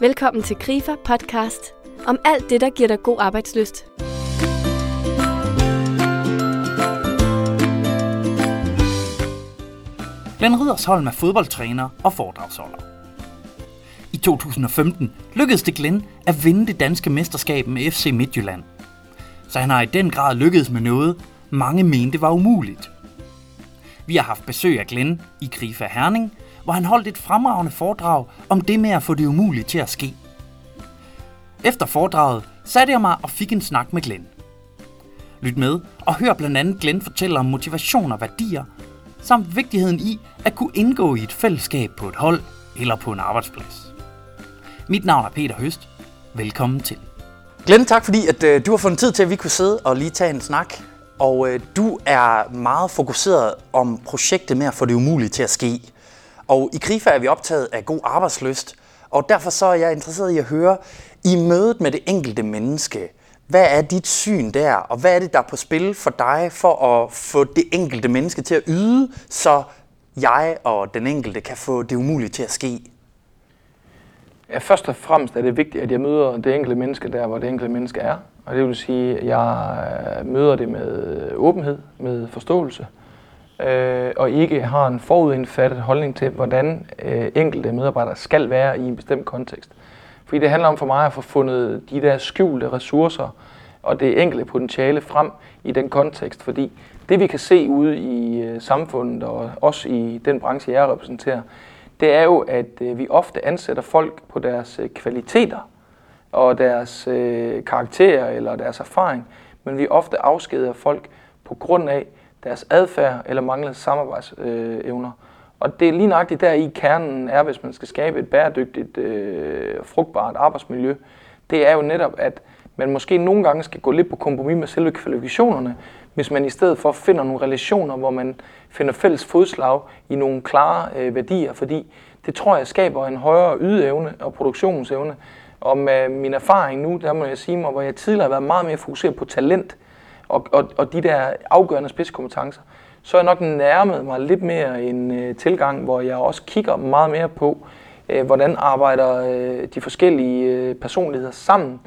Velkommen til Grifer podcast om alt det, der giver dig god arbejdsløst. Glenn Ridersholm er fodboldtræner og foredragsholder. I 2015 lykkedes det Glenn at vinde det danske mesterskab med FC Midtjylland. Så han har i den grad lykkedes med noget, mange mente var umuligt. Vi har haft besøg af Glenn i Grifa Herning, hvor han holdt et fremragende foredrag om det med at få det umulige til at ske. Efter foredraget satte jeg mig og fik en snak med Glenn. Lyt med og hør blandt andet Glenn fortælle om motivation og værdier, samt vigtigheden i at kunne indgå i et fællesskab på et hold eller på en arbejdsplads. Mit navn er Peter Høst. Velkommen til. Glenn, tak fordi at, øh, du har fundet tid til, at vi kunne sidde og lige tage en snak. Og øh, du er meget fokuseret om projektet med at få det umulige til at ske. Og i KRIFA er vi optaget af god arbejdsløst, og derfor så er jeg interesseret i at høre, i mødet med det enkelte menneske, hvad er dit syn der, og hvad er det, der er på spil for dig for at få det enkelte menneske til at yde, så jeg og den enkelte kan få det umulige til at ske? Ja, først og fremmest er det vigtigt, at jeg møder det enkelte menneske der, hvor det enkelte menneske er. Og det vil sige, at jeg øh, møder det med åbenhed, med forståelse, øh, og ikke har en forudindfattet holdning til, hvordan øh, enkelte medarbejdere skal være i en bestemt kontekst. Fordi det handler om for mig at få fundet de der skjulte ressourcer og det enkelte potentiale frem i den kontekst. Fordi det vi kan se ude i øh, samfundet og også i den branche, jeg repræsenterer, det er jo, at øh, vi ofte ansætter folk på deres øh, kvaliteter og deres øh, karakterer eller deres erfaring, men vi ofte afskeder folk på grund af deres adfærd eller manglende samarbejdsevner. Og det er lige nøjagtigt der i kernen er, hvis man skal skabe et bæredygtigt, øh, frugtbart arbejdsmiljø, det er jo netop, at man måske nogle gange skal gå lidt på kompromis med selve kvalifikationerne, hvis man i stedet for finder nogle relationer, hvor man finder fælles fodslag i nogle klare øh, værdier, fordi det tror jeg skaber en højere ydeevne og produktionsevne. Og med min erfaring nu, der må jeg sige mig, hvor jeg tidligere har været meget mere fokuseret på talent og, og, og de der afgørende spidskompetencer, så er jeg nok nærmet mig lidt mere en øh, tilgang, hvor jeg også kigger meget mere på, øh, hvordan arbejder øh, de forskellige øh, personligheder sammen,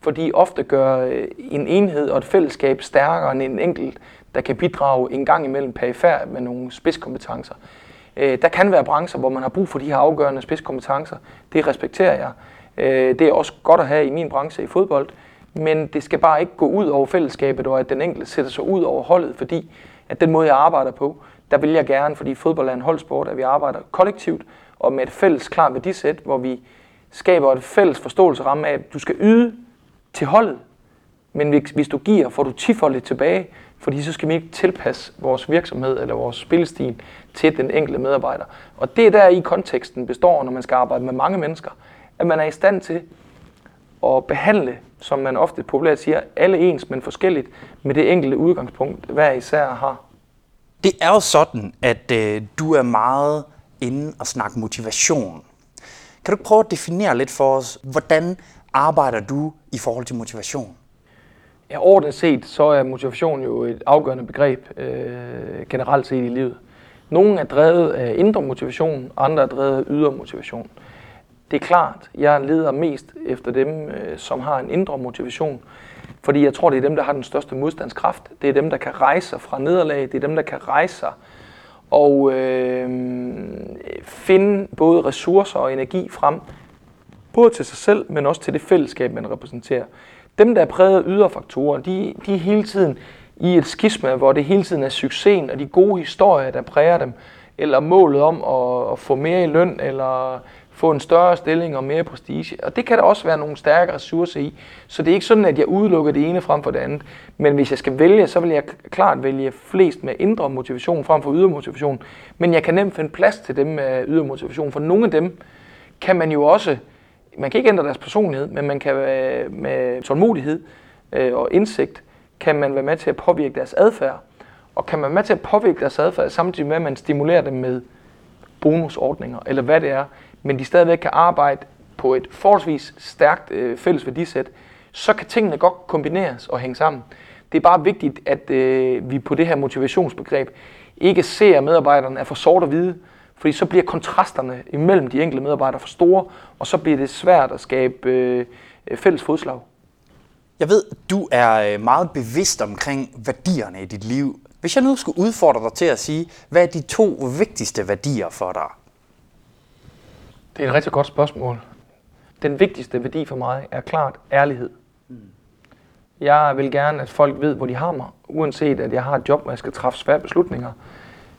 fordi ofte gør øh, en enhed og et fællesskab stærkere end en enkelt, der kan bidrage en gang imellem perifær med nogle spidskompetencer. Øh, der kan være brancher, hvor man har brug for de her afgørende spidskompetencer. Det respekterer jeg. Øh, det er også godt at have i min branche i fodbold, men det skal bare ikke gå ud over fællesskabet, og at den enkelte sætter sig ud over holdet, fordi at den måde, jeg arbejder på, der vil jeg gerne, fordi fodbold er en holdsport, at vi arbejder kollektivt og med et fælles klart værdisæt, hvor vi skaber et fælles forståelsesramme af, at du skal yde til holdet, men hvis du giver, får du tifoldigt tilbage, fordi så skal vi ikke tilpasse vores virksomhed eller vores spillestil til den enkelte medarbejder. Og det er der i konteksten består, når man skal arbejde med mange mennesker, at man er i stand til at behandle, som man ofte populært siger, alle ens, men forskelligt, med det enkelte udgangspunkt, hver især har. Det er jo sådan, at øh, du er meget inde og snakke motivation. Kan du prøve at definere lidt for os, hvordan arbejder du i forhold til motivation? Ja, ordentligt set, så er motivation jo et afgørende begreb øh, generelt set i livet. Nogle er drevet af indre motivation, andre er drevet af ydre motivation. Det er klart, jeg leder mest efter dem, øh, som har en indre motivation, fordi jeg tror, det er dem, der har den største modstandskraft. Det er dem, der kan rejse sig fra nederlag. Det er dem, der kan rejse sig og øh, finde både ressourcer og energi frem, både til sig selv, men også til det fællesskab, man repræsenterer. Dem, der er præget af ydre faktorer, de, de er hele tiden i et skisma, hvor det hele tiden er succesen og de gode historier, der præger dem, eller målet om at, at få mere i løn, eller få en større stilling og mere prestige. Og det kan der også være nogle stærke ressourcer i. Så det er ikke sådan, at jeg udelukker det ene frem for det andet. Men hvis jeg skal vælge, så vil jeg klart vælge flest med indre motivation frem for ydre motivation. Men jeg kan nemt finde plads til dem med ydre motivation. For nogle af dem kan man jo også, man kan ikke ændre deres personlighed, men man kan øh, med tålmodighed øh, og indsigt, kan man være med til at påvirke deres adfærd. Og kan man være med til at påvirke deres adfærd, samtidig med, at man stimulerer dem med bonusordninger, eller hvad det er, men de stadigvæk kan arbejde på et forholdsvis stærkt øh, fælles værdisæt, så kan tingene godt kombineres og hænge sammen. Det er bare vigtigt, at øh, vi på det her motivationsbegreb ikke ser, at medarbejderne er for sort og hvide, Fordi så bliver kontrasterne imellem de enkelte medarbejdere for store, og så bliver det svært at skabe øh, fælles fodslag. Jeg ved, du er øh, meget bevidst omkring værdierne i dit liv. Hvis jeg nu skulle udfordre dig til at sige, hvad er de to vigtigste værdier for dig? Det er et rigtig godt spørgsmål. Den vigtigste værdi for mig er klart ærlighed. Jeg vil gerne, at folk ved, hvor de har mig. Uanset at jeg har et job, hvor jeg skal træffe svære beslutninger,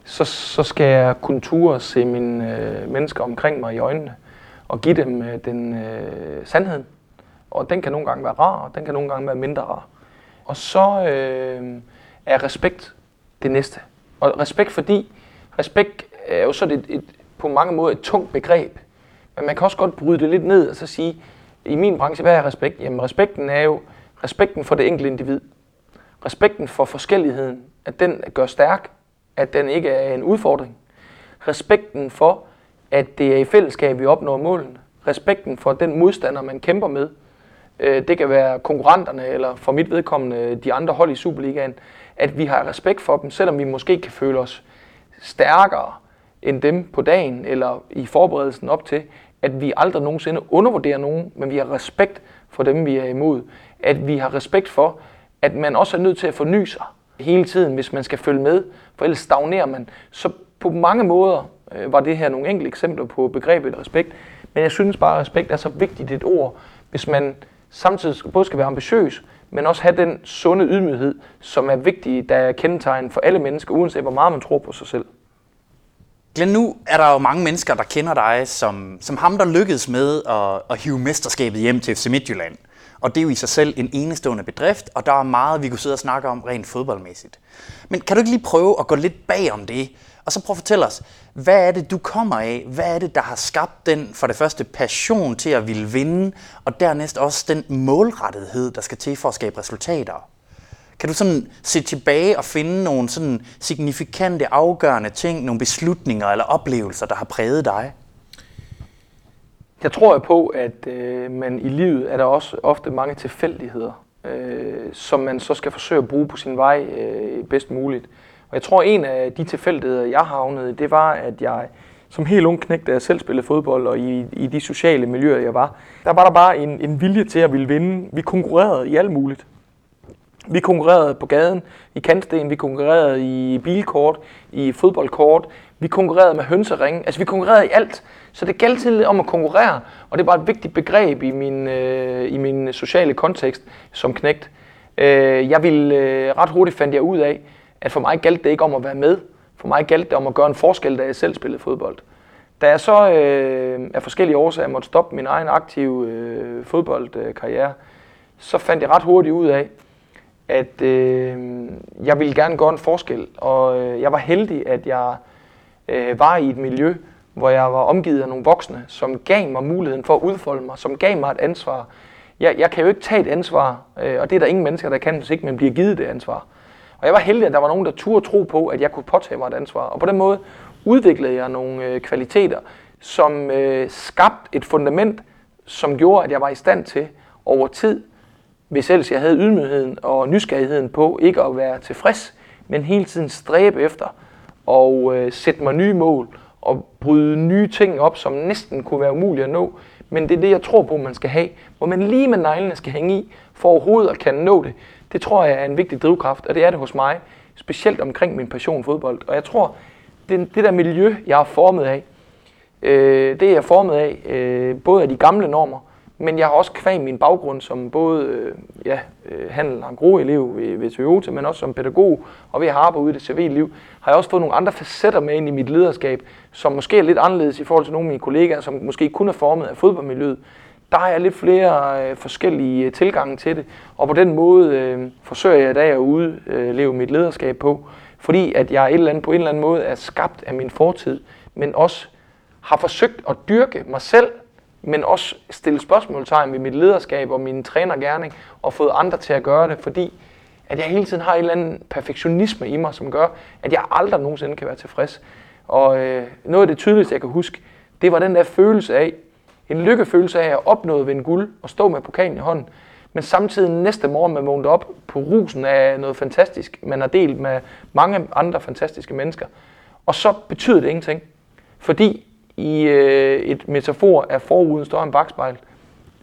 så, så skal jeg kunne ture se mine øh, mennesker omkring mig i øjnene og give dem øh, den øh, sandhed. Og den kan nogle gange være rar, og den kan nogle gange være mindre rar. Og så øh, er respekt det næste. Og respekt fordi, respekt er jo så et, et, på mange måder et tungt begreb. Men man kan også godt bryde det lidt ned og så sige, i min branche, hvad er respekt? Jamen respekten er jo respekten for det enkelte individ. Respekten for forskelligheden, at den gør stærk, at den ikke er en udfordring. Respekten for, at det er i fællesskab, vi opnår målene. Respekten for den modstander, man kæmper med. Øh, det kan være konkurrenterne, eller for mit vedkommende øh, de andre hold i Superligaen. At vi har respekt for dem, selvom vi måske kan føle os stærkere end dem på dagen, eller i forberedelsen op til, at vi aldrig nogensinde undervurderer nogen, men vi har respekt for dem, vi er imod. At vi har respekt for, at man også er nødt til at forny sig hele tiden, hvis man skal følge med, for ellers stagnerer man. Så på mange måder øh, var det her nogle enkelte eksempler på begrebet respekt, men jeg synes bare, at respekt er så vigtigt et ord, hvis man samtidig både skal være ambitiøs, men også have den sunde ydmyghed, som er vigtig, der er kendetegn for alle mennesker, uanset hvor meget man tror på sig selv. Glenn, nu er der jo mange mennesker, der kender dig som, som ham, der lykkedes med at, at hive mesterskabet hjem til FC Midtjylland. Og det er jo i sig selv en enestående bedrift, og der er meget, vi kunne sidde og snakke om rent fodboldmæssigt. Men kan du ikke lige prøve at gå lidt bag om det, og så prøve at fortælle os, hvad er det, du kommer af? Hvad er det, der har skabt den, for det første, passion til at ville vinde, og dernæst også den målrettighed, der skal til for at skabe resultater? Kan du sådan se tilbage og finde nogle sådan signifikante, afgørende ting, nogle beslutninger eller oplevelser, der har præget dig? Jeg tror på, at øh, man i livet er der også ofte mange tilfældigheder, øh, som man så skal forsøge at bruge på sin vej øh, bedst muligt. Og jeg tror, en af de tilfældigheder, jeg havnede, det var, at jeg som helt ung knægt, da jeg selv spillede fodbold, og i, i de sociale miljøer, jeg var, der var der bare en, en vilje til at ville vinde. Vi konkurrerede i alt muligt. Vi konkurrerede på gaden, i kantsten, vi konkurrerede i bilkort, i fodboldkort, vi konkurrerede med hønseringe, altså vi konkurrerede i alt. Så det galt til om at konkurrere, og det var et vigtigt begreb i min, øh, i min sociale kontekst som knægt. Øh, jeg ville øh, ret hurtigt fandt jeg ud af, at for mig galt det ikke om at være med. For mig galt det om at gøre en forskel, da jeg selv spillede fodbold. Da jeg så øh, af forskellige årsager måtte stoppe min egen aktive øh, fodboldkarriere, så fandt jeg ret hurtigt ud af, at øh, jeg ville gerne gøre en forskel. Og øh, jeg var heldig, at jeg øh, var i et miljø, hvor jeg var omgivet af nogle voksne, som gav mig muligheden for at udfolde mig, som gav mig et ansvar. Jeg, jeg kan jo ikke tage et ansvar, øh, og det er der ingen mennesker, der kan, hvis ikke man bliver givet det ansvar. Og jeg var heldig, at der var nogen, der turde tro på, at jeg kunne påtage mig et ansvar. Og på den måde udviklede jeg nogle øh, kvaliteter, som øh, skabte et fundament, som gjorde, at jeg var i stand til over tid, hvis ellers jeg havde ydmygheden og nysgerrigheden på ikke at være tilfreds, men hele tiden stræbe efter og øh, sætte mig nye mål og bryde nye ting op, som næsten kunne være umulige at nå. Men det er det, jeg tror på, man skal have. Hvor man lige med neglene skal hænge i, for overhovedet at kan nå det. Det tror jeg er en vigtig drivkraft, og det er det hos mig. Specielt omkring min passion fodbold. Og jeg tror, det, det der miljø, jeg er formet af, øh, det er jeg formet af, øh, både af de gamle normer, men jeg har også kvæg min baggrund som både øh, ja, øh, handel og groelev ved, ved Toyota, men også som pædagog og ved at arbejde ude i det civile liv, har jeg også fået nogle andre facetter med ind i mit lederskab, som måske er lidt anderledes i forhold til nogle af mine kollegaer, som måske kun er formet af fodboldmiljøet. Der har jeg lidt flere øh, forskellige øh, tilgange til det, og på den måde øh, forsøger jeg i dag at udleve mit lederskab på, fordi at jeg et eller andet, på en eller anden måde er skabt af min fortid, men også har forsøgt at dyrke mig selv men også stille spørgsmålstegn ved mit lederskab og min trænergærning, og fået andre til at gøre det, fordi at jeg hele tiden har en eller anden perfektionisme i mig, som gør, at jeg aldrig nogensinde kan være tilfreds. Og øh, noget af det tydeligste, jeg kan huske, det var den der følelse af, en lykkefølelse af at opnå ved en guld og stå med pokalen i hånden, men samtidig næste morgen man vågnede op på rusen af noget fantastisk, man har delt med mange andre fantastiske mennesker. Og så betyder det ingenting. Fordi i øh, et metafor er foruden større end bagspejl,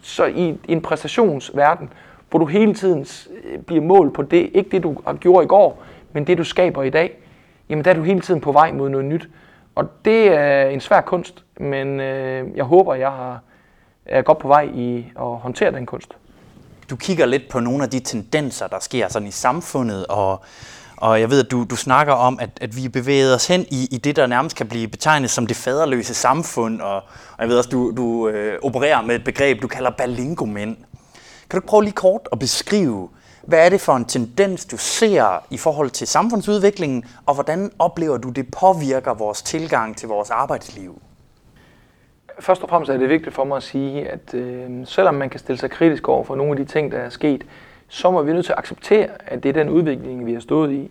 så i, en præstationsverden, hvor du hele tiden øh, bliver målt på det, ikke det du har gjort i går, men det du skaber i dag, jamen der er du hele tiden på vej mod noget nyt. Og det er en svær kunst, men øh, jeg håber, jeg har, er godt på vej i at håndtere den kunst. Du kigger lidt på nogle af de tendenser, der sker sådan i samfundet, og, og jeg ved, at du, du snakker om, at, at vi bevæger os hen i, i det, der nærmest kan blive betegnet som det faderløse samfund, og, og jeg ved også, du, du øh, opererer med et begreb, du kalder balingomænd. Kan du ikke prøve lige kort at beskrive, hvad er det for en tendens, du ser i forhold til samfundsudviklingen, og hvordan oplever du, det påvirker vores tilgang til vores arbejdsliv? Først og fremmest er det vigtigt for mig at sige, at øh, selvom man kan stille sig kritisk over for nogle af de ting, der er sket, så må vi nødt til at acceptere, at det er den udvikling, vi har stået i.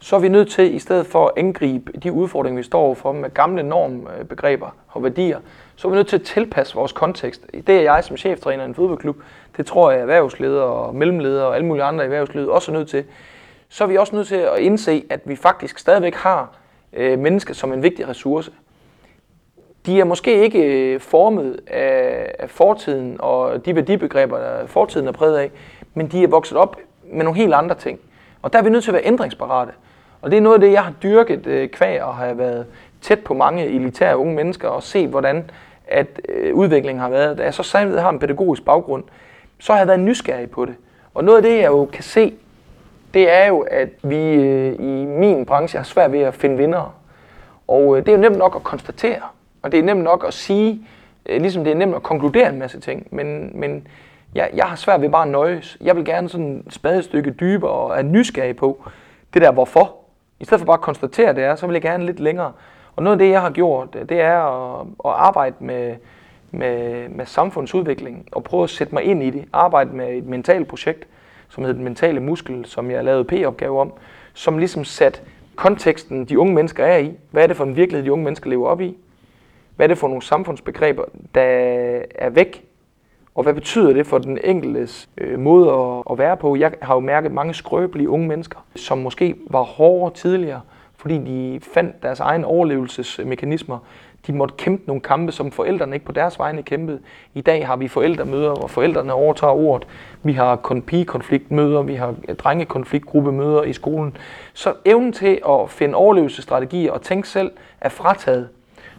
Så er vi nødt til, i stedet for at angribe de udfordringer, vi står overfor med gamle normbegreber og værdier, så er vi nødt til at tilpasse vores kontekst. Det er jeg som cheftræner i en fodboldklub, det tror jeg erhvervsledere og mellemledere og alle mulige andre i erhvervslivet også er nødt til. Så er vi også nødt til at indse, at vi faktisk stadigvæk har øh, mennesker som en vigtig ressource. De er måske ikke øh, formet af, af fortiden og de værdibegreber, der fortiden er præget af, men de er vokset op med nogle helt andre ting. Og der er vi nødt til at være ændringsparate. Og det er noget af det, jeg har dyrket øh, kvæg og har været tæt på mange elitære unge mennesker og set, hvordan at øh, udviklingen har været. Da jeg så samtidig har en pædagogisk baggrund, så har jeg været nysgerrig på det. Og noget af det, jeg jo kan se, det er jo, at vi øh, i min branche har svært ved at finde vinder. Og øh, det er jo nemt nok at konstatere, og det er nemt nok at sige, øh, ligesom det er nemt at konkludere en masse ting, men, men jeg, jeg har svært ved bare at nøjes. Jeg vil gerne sådan et spadestykke dybere og er nysgerrig på det der hvorfor. I stedet for bare at konstatere det er, så vil jeg gerne lidt længere. Og noget af det, jeg har gjort, øh, det er at, at arbejde med, med, med samfundsudvikling og prøve at sætte mig ind i det. Arbejde med et mentalt projekt, som hedder Den Mentale Muskel, som jeg lavede P-opgave om, som ligesom satte konteksten, de unge mennesker er i. Hvad er det for en virkelighed, de unge mennesker lever op i? Hvad er det for nogle samfundsbegreber, der er væk? Og hvad betyder det for den enkeltes øh, måde at, at være på? Jeg har jo mærket mange skrøbelige unge mennesker, som måske var hårdere tidligere, fordi de fandt deres egen overlevelsesmekanismer. De måtte kæmpe nogle kampe, som forældrene ikke på deres vegne kæmpede. I dag har vi forældremøder, hvor forældrene overtager ordet. Vi har pigekonfliktmøder, vi har øh, drengekonfliktgruppemøder i skolen. Så evnen til at finde overlevelsesstrategier og tænke selv er frataget.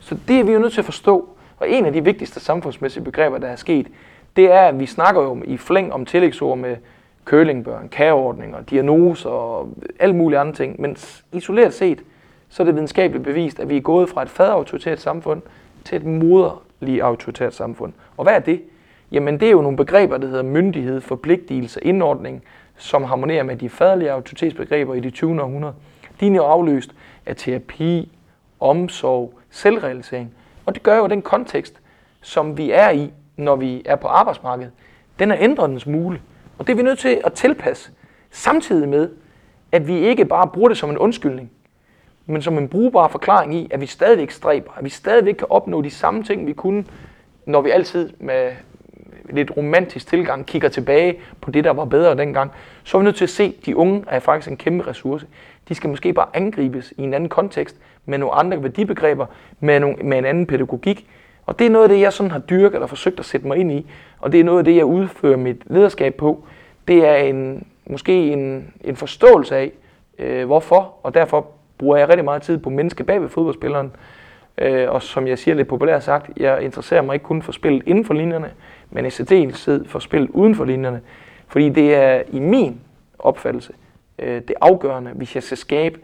Så det er vi jo nødt til at forstå. Og en af de vigtigste samfundsmæssige begreber, der er sket, det er, at vi snakker jo i flæng om tillægsord med kølingbørn, kageordninger, diagnoser og alle mulige andre ting. Men isoleret set, så er det videnskabeligt bevist, at vi er gået fra et faderautoritært samfund til et moderlig autoritært samfund. Og hvad er det? Jamen det er jo nogle begreber, der hedder myndighed, forpligtelse, indordning, som harmonerer med de faderlige autoritetsbegreber i det 20. århundrede. De er jo afløst af terapi, omsorg, selvrealisering. Og det gør jo den kontekst, som vi er i, når vi er på arbejdsmarkedet, den er ændret en smule. Og det er vi nødt til at tilpasse, samtidig med, at vi ikke bare bruger det som en undskyldning, men som en brugbar forklaring i, at vi stadigvæk stræber, at vi stadigvæk kan opnå de samme ting, vi kunne, når vi altid med lidt romantisk tilgang kigger tilbage på det, der var bedre dengang, så er vi nødt til at se, at de unge er faktisk en kæmpe ressource. De skal måske bare angribes i en anden kontekst, med nogle andre værdibegreber, med, nogle, med en anden pædagogik. Og det er noget af det, jeg sådan har dyrket eller forsøgt at sætte mig ind i, og det er noget af det, jeg udfører mit lederskab på. Det er en, måske en, en forståelse af, øh, hvorfor, og derfor bruger jeg rigtig meget tid på menneske bag ved fodboldspilleren. Øh, og som jeg siger lidt populært sagt, jeg interesserer mig ikke kun for spillet inden for linjerne, men i særdeleshed for spillet uden for linjerne. Fordi det er i min opfattelse øh, det afgørende, hvis jeg skal skabe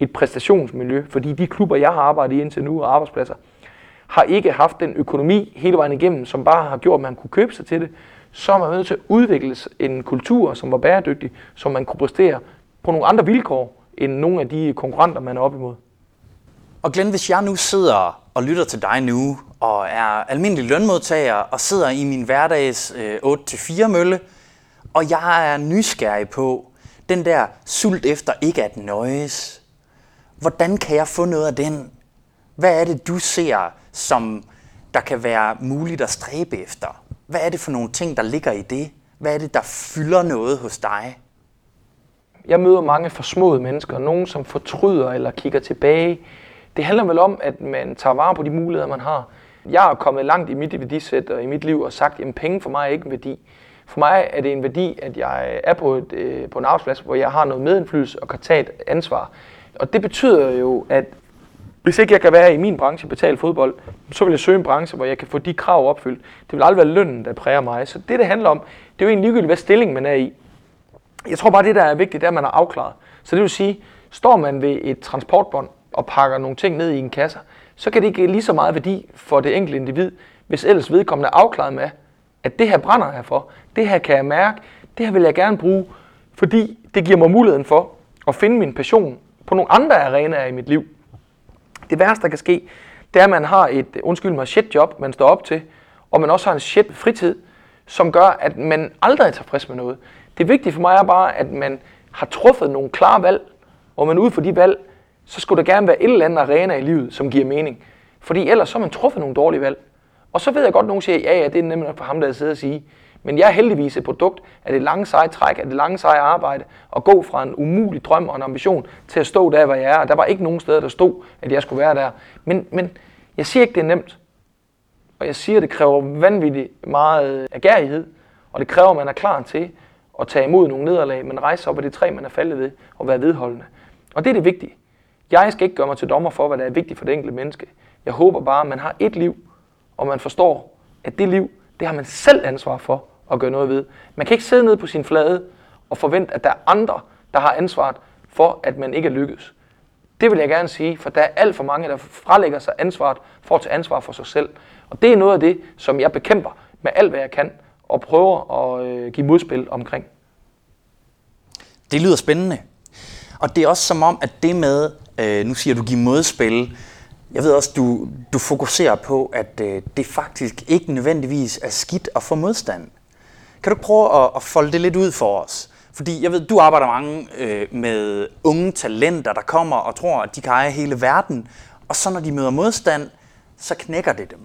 et præstationsmiljø. Fordi de klubber, jeg har arbejdet i indtil nu, og arbejdspladser, har ikke haft den økonomi hele vejen igennem, som bare har gjort, at man kunne købe sig til det. Så er man nødt til at udvikle en kultur, som var bæredygtig, som man kunne præstere på nogle andre vilkår, end nogle af de konkurrenter, man er op imod. Og Glenn, hvis jeg nu sidder og lytter til dig nu, og er almindelig lønmodtager, og sidder i min hverdags øh, 8-4 mølle, og jeg er nysgerrig på den der sult efter ikke at nøjes, hvordan kan jeg få noget af den? Hvad er det, du ser, som der kan være muligt at stræbe efter? Hvad er det for nogle ting, der ligger i det? Hvad er det, der fylder noget hos dig? Jeg møder mange forsmåede mennesker, nogen som fortryder eller kigger tilbage det handler vel om, at man tager vare på de muligheder, man har. Jeg er kommet langt i mit værdisæt og i mit liv og sagt, at penge for mig er ikke en værdi. For mig er det en værdi, at jeg er på, et, øh, på en arbejdsplads, hvor jeg har noget medindflydelse og kan tage et ansvar. Og det betyder jo, at hvis ikke jeg kan være i min branche betale fodbold, så vil jeg søge en branche, hvor jeg kan få de krav opfyldt. Det vil aldrig være lønnen, der præger mig. Så det, det handler om, det er jo egentlig ligegyldigt, hvad stilling man er i. Jeg tror bare, det, der er vigtigt, det er, at man er afklaret. Så det vil sige, står man ved et transportbånd og pakker nogle ting ned i en kasse, så kan det ikke lige så meget værdi for det enkelte individ, hvis ellers vedkommende er afklaret med, at det her brænder jeg for, det her kan jeg mærke, det her vil jeg gerne bruge, fordi det giver mig muligheden for at finde min passion på nogle andre arenaer i mit liv. Det værste, der kan ske, det er, at man har et, undskyld mig, shit job, man står op til, og man også har en shit fritid, som gør, at man aldrig er tilfreds med noget. Det vigtige for mig er bare, at man har truffet nogle klare valg, og man ud for de valg, så skulle der gerne være et eller andet arena i livet, som giver mening. Fordi ellers så har man truffet nogle dårlige valg. Og så ved jeg godt, at nogen siger, ja, ja, det er nemlig for ham, der sidder og sige. Men jeg er heldigvis et produkt af det lange seje træk, af det lange seje arbejde, og gå fra en umulig drøm og en ambition til at stå der, hvor jeg er. Og der var ikke nogen steder, der stod, at jeg skulle være der. Men, men jeg siger ikke, det er nemt. Og jeg siger, at det kræver vanvittigt meget øh, agerighed, og det kræver, at man er klar til at tage imod nogle nederlag, men rejse op af det træ, man er faldet ved, og være vedholdende. Og det er det vigtige. Jeg skal ikke gøre mig til dommer for, hvad der er vigtigt for det enkelte menneske. Jeg håber bare, at man har et liv, og man forstår, at det liv, det har man selv ansvar for at gøre noget ved. Man kan ikke sidde nede på sin flade og forvente, at der er andre, der har ansvaret for, at man ikke er lykkes. Det vil jeg gerne sige, for der er alt for mange, der fralægger sig ansvaret for at tage ansvar for sig selv. Og det er noget af det, som jeg bekæmper med alt, hvad jeg kan, og prøver at øh, give modspil omkring. Det lyder spændende. Og det er også som om, at det med, øh, nu siger du give modspil, jeg ved også, du, du fokuserer på, at øh, det faktisk ikke nødvendigvis er skidt at få modstand. Kan du prøve at, at folde det lidt ud for os? Fordi jeg ved, du arbejder mange øh, med unge talenter, der kommer og tror, at de kan eje hele verden. Og så når de møder modstand, så knækker det dem.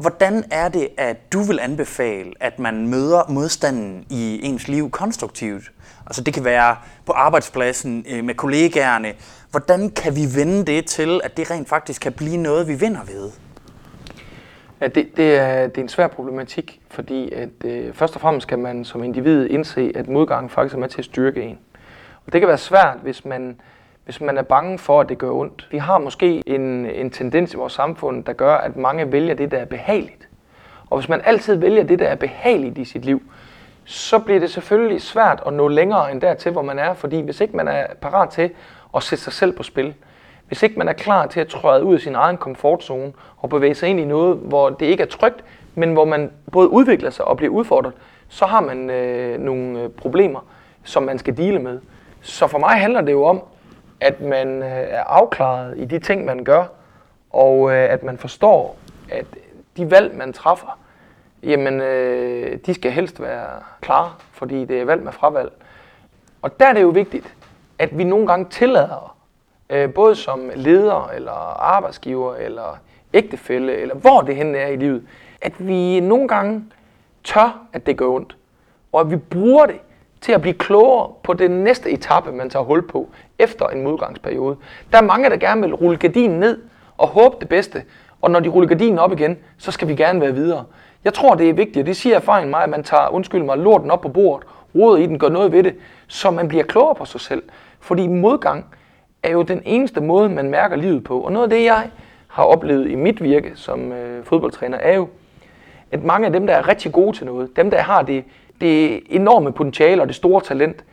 Hvordan er det, at du vil anbefale, at man møder modstanden i ens liv konstruktivt? Altså det kan være på arbejdspladsen øh, med kollegaerne. Hvordan kan vi vende det til, at det rent faktisk kan blive noget, vi vinder ved? Ja, det, det, er, det er en svær problematik, fordi at, øh, først og fremmest skal man som individ indse, at modgangen faktisk er med til at styrke en. Og det kan være svært, hvis man, hvis man er bange for, at det gør ondt. Vi har måske en, en tendens i vores samfund, der gør, at mange vælger det, der er behageligt. Og hvis man altid vælger det, der er behageligt i sit liv, så bliver det selvfølgelig svært at nå længere end dertil, hvor man er. Fordi hvis ikke man er parat til at sætte sig selv på spil, hvis ikke man er klar til at træde ud af sin egen komfortzone og bevæge sig ind i noget, hvor det ikke er trygt, men hvor man både udvikler sig og bliver udfordret, så har man øh, nogle øh, problemer, som man skal dele med. Så for mig handler det jo om, at man øh, er afklaret i de ting, man gør, og øh, at man forstår, at de valg, man træffer, jamen, øh, de skal helst være klare, fordi det er valg med fravalg. Og der er det jo vigtigt, at vi nogle gange tillader, øh, både som leder, eller arbejdsgiver, eller ægtefælle, eller hvor det hen er i livet, at vi nogle gange tør, at det gør ondt, og at vi bruger det til at blive klogere på den næste etape, man tager hul på efter en modgangsperiode. Der er mange, der gerne vil rulle gardinen ned og håbe det bedste, og når de ruller gardinen op igen, så skal vi gerne være videre. Jeg tror, det er vigtigt, og det siger erfaringen mig, at man tager, undskyld mig, lorten op på bordet, roder i den, gør noget ved det, så man bliver klogere på sig selv. Fordi modgang er jo den eneste måde, man mærker livet på. Og noget af det, jeg har oplevet i mit virke som øh, fodboldtræner, er jo, at mange af dem, der er rigtig gode til noget, dem, der har det, det enorme potentiale og det store talent,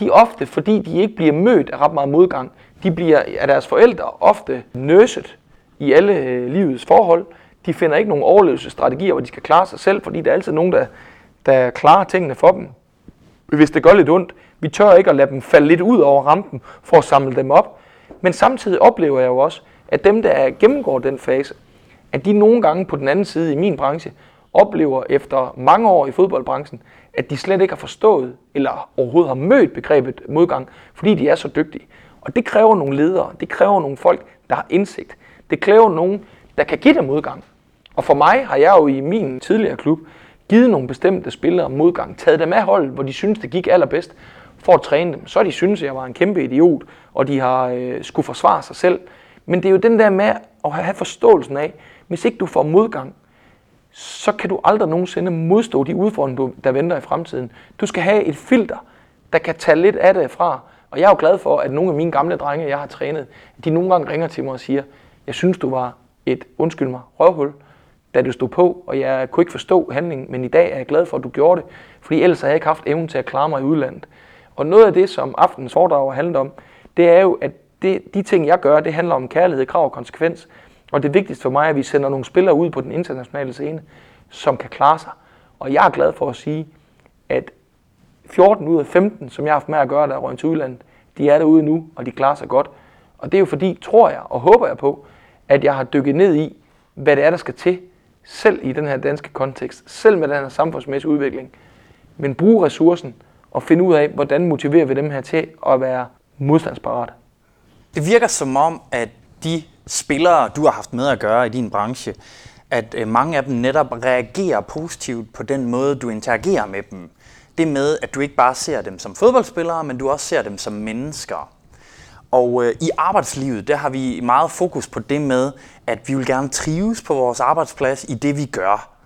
de ofte, fordi de ikke bliver mødt af ret meget modgang, de bliver af deres forældre ofte nøset i alle øh, livets forhold, de finder ikke nogen overlevelsesstrategier, hvor de skal klare sig selv, fordi der er altid nogen, der, der klarer tingene for dem. Hvis det gør lidt ondt. Vi tør ikke at lade dem falde lidt ud over rampen for at samle dem op. Men samtidig oplever jeg jo også, at dem, der gennemgår den fase, at de nogle gange på den anden side i min branche, oplever efter mange år i fodboldbranchen, at de slet ikke har forstået eller overhovedet har mødt begrebet modgang, fordi de er så dygtige. Og det kræver nogle ledere, det kræver nogle folk, der har indsigt. Det kræver nogen, der kan give dem modgang. Og for mig har jeg jo i min tidligere klub givet nogle bestemte spillere modgang, taget dem af holdet, hvor de synes, det gik allerbedst, for at træne dem. Så de synes, jeg var en kæmpe idiot, og de har øh, skulle forsvare sig selv. Men det er jo den der med at have forståelsen af, hvis ikke du får modgang, så kan du aldrig nogensinde modstå de udfordringer, der venter i fremtiden. Du skal have et filter, der kan tage lidt af det fra. Og jeg er jo glad for, at nogle af mine gamle drenge, jeg har trænet, de nogle gange ringer til mig og siger, jeg synes, du var et, undskyld mig, røvhul, da du stod på, og jeg kunne ikke forstå handlingen, men i dag er jeg glad for, at du gjorde det, fordi ellers havde jeg ikke haft evnen til at klare mig i udlandet. Og noget af det, som aftenens foredrag handler om, det er jo, at det, de ting, jeg gør, det handler om kærlighed, krav og konsekvens. Og det vigtigste for mig er, at vi sender nogle spillere ud på den internationale scene, som kan klare sig. Og jeg er glad for at sige, at 14 ud af 15, som jeg har haft med at gøre, der er til udlandet, de er derude nu, og de klarer sig godt. Og det er jo fordi, tror jeg og håber jeg på, at jeg har dykket ned i, hvad det er, der skal til, selv i den her danske kontekst, selv med den her samfundsmæssige udvikling, men bruge ressourcen og finde ud af, hvordan motiverer vi dem her til at være modstandsparate. Det virker som om, at de spillere, du har haft med at gøre i din branche, at øh, mange af dem netop reagerer positivt på den måde, du interagerer med dem. Det med, at du ikke bare ser dem som fodboldspillere, men du også ser dem som mennesker. Og øh, i arbejdslivet, der har vi meget fokus på det med, at vi vil gerne trives på vores arbejdsplads i det, vi gør.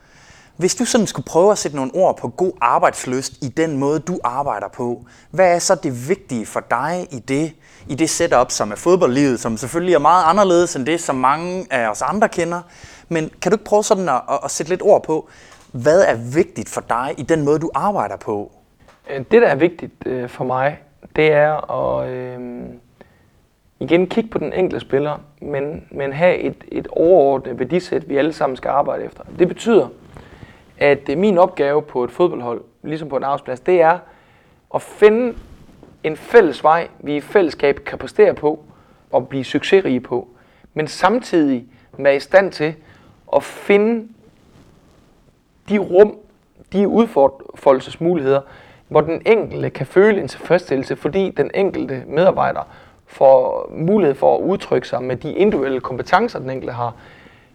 Hvis du sådan skulle prøve at sætte nogle ord på god arbejdsløst i den måde, du arbejder på, hvad er så det vigtige for dig i det, i det setup, som er fodboldlivet, som selvfølgelig er meget anderledes end det, som mange af os andre kender. Men kan du ikke prøve sådan at, at sætte lidt ord på, hvad er vigtigt for dig i den måde, du arbejder på? Øh, det, der er vigtigt øh, for mig, det er at øh, igen kigge på den enkelte spiller, men, men have et, et overordnet værdisæt, vi alle sammen skal arbejde efter. Det betyder, at øh, min opgave på et fodboldhold, ligesom på en arbejdsplads, det er at finde en fælles vej, vi i fællesskab kan præstere på og blive succesrige på, men samtidig være i stand til at finde de rum, de udfoldelsesmuligheder, hvor den enkelte kan føle en tilfredsstillelse, fordi den enkelte medarbejder får mulighed for at udtrykke sig med de individuelle kompetencer, den enkelte har.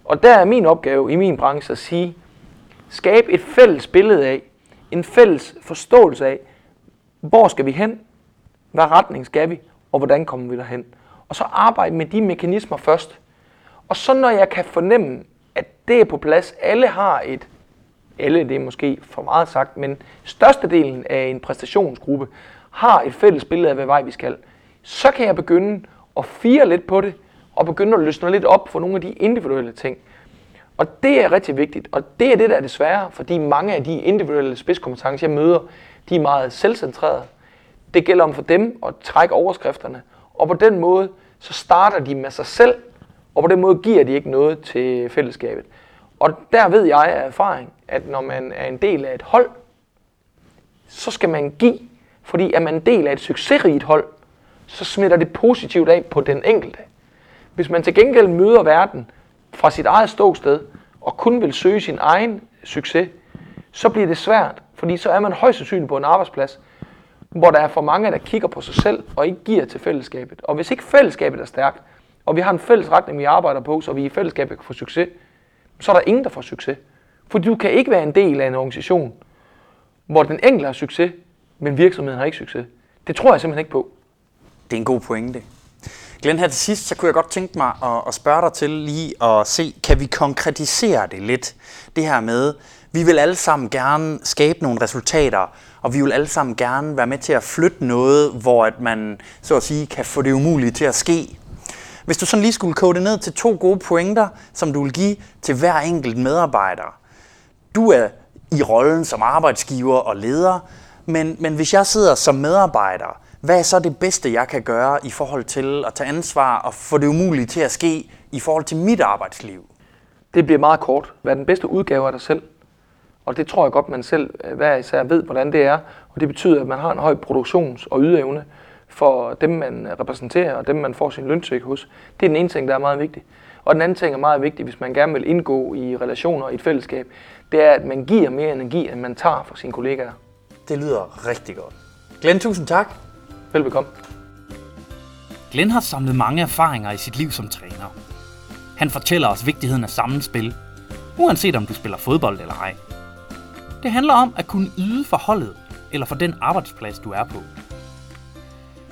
Og der er min opgave i min branche at sige, skabe et fælles billede af, en fælles forståelse af, hvor skal vi hen, hvad retning skal vi, og hvordan kommer vi derhen. Og så arbejde med de mekanismer først. Og så når jeg kan fornemme, at det er på plads, alle har et, alle det er måske for meget sagt, men størstedelen af en præstationsgruppe har et fælles billede af, hvad vej vi skal, så kan jeg begynde at fire lidt på det, og begynde at løsne lidt op for nogle af de individuelle ting. Og det er rigtig vigtigt, og det er det, der er det svære, fordi mange af de individuelle spidskompetencer, jeg møder, de er meget selvcentrerede. Det gælder om for dem at trække overskrifterne, og på den måde, så starter de med sig selv, og på den måde giver de ikke noget til fællesskabet. Og der ved jeg af erfaring, at når man er en del af et hold, så skal man give, fordi er man en del af et succesrigt hold, så smitter det positivt af på den enkelte. Hvis man til gengæld møder verden fra sit eget ståsted, og kun vil søge sin egen succes, så bliver det svært, fordi så er man højst sandsynligt på en arbejdsplads, hvor der er for mange, der kigger på sig selv og ikke giver til fællesskabet. Og hvis ikke fællesskabet er stærkt, og vi har en fælles retning, vi arbejder på, så vi i fællesskabet kan få succes, så er der ingen, der får succes. For du kan ikke være en del af en organisation, hvor den enkelte har succes, men virksomheden har ikke succes. Det tror jeg simpelthen ikke på. Det er en god pointe. Glenn, her til sidst, så kunne jeg godt tænke mig at, at spørge dig til lige at se, kan vi konkretisere det lidt? Det her med, vi vil alle sammen gerne skabe nogle resultater, og vi vil alle sammen gerne være med til at flytte noget, hvor at man så at sige kan få det umulige til at ske. Hvis du sådan lige skulle kode det ned til to gode pointer, som du vil give til hver enkelt medarbejder. Du er i rollen som arbejdsgiver og leder, men, men hvis jeg sidder som medarbejder, hvad er så det bedste, jeg kan gøre i forhold til at tage ansvar og få det umulige til at ske i forhold til mit arbejdsliv? Det bliver meget kort. Hvad er den bedste udgave af dig selv? Og det tror jeg godt, man selv øh, hver især ved, hvordan det er. Og det betyder, at man har en høj produktions- og ydeevne for dem, man repræsenterer, og dem, man får sin lønsøg hos. Det er den ene ting, der er meget vigtig. Og den anden ting er meget vigtig, hvis man gerne vil indgå i relationer i et fællesskab, det er, at man giver mere energi, end man tager fra sine kollegaer. Det lyder rigtig godt. Glenn, tusind tak. Velbekomme. Glenn har samlet mange erfaringer i sit liv som træner. Han fortæller os vigtigheden af sammenspil, uanset om du spiller fodbold eller ej. Det handler om at kunne yde for holdet eller for den arbejdsplads, du er på.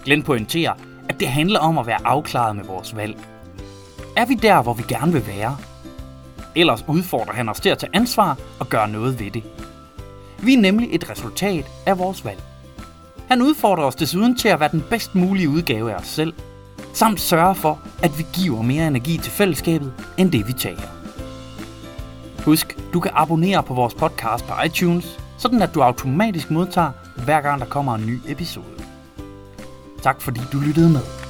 Glenn pointerer, at det handler om at være afklaret med vores valg. Er vi der, hvor vi gerne vil være? Ellers udfordrer han os til at tage ansvar og gøre noget ved det. Vi er nemlig et resultat af vores valg. Han udfordrer os desuden til at være den bedst mulige udgave af os selv, samt sørge for, at vi giver mere energi til fællesskabet, end det vi tager. Husk, du kan abonnere på vores podcast på iTunes, sådan at du automatisk modtager, hver gang der kommer en ny episode. Tak fordi du lyttede med.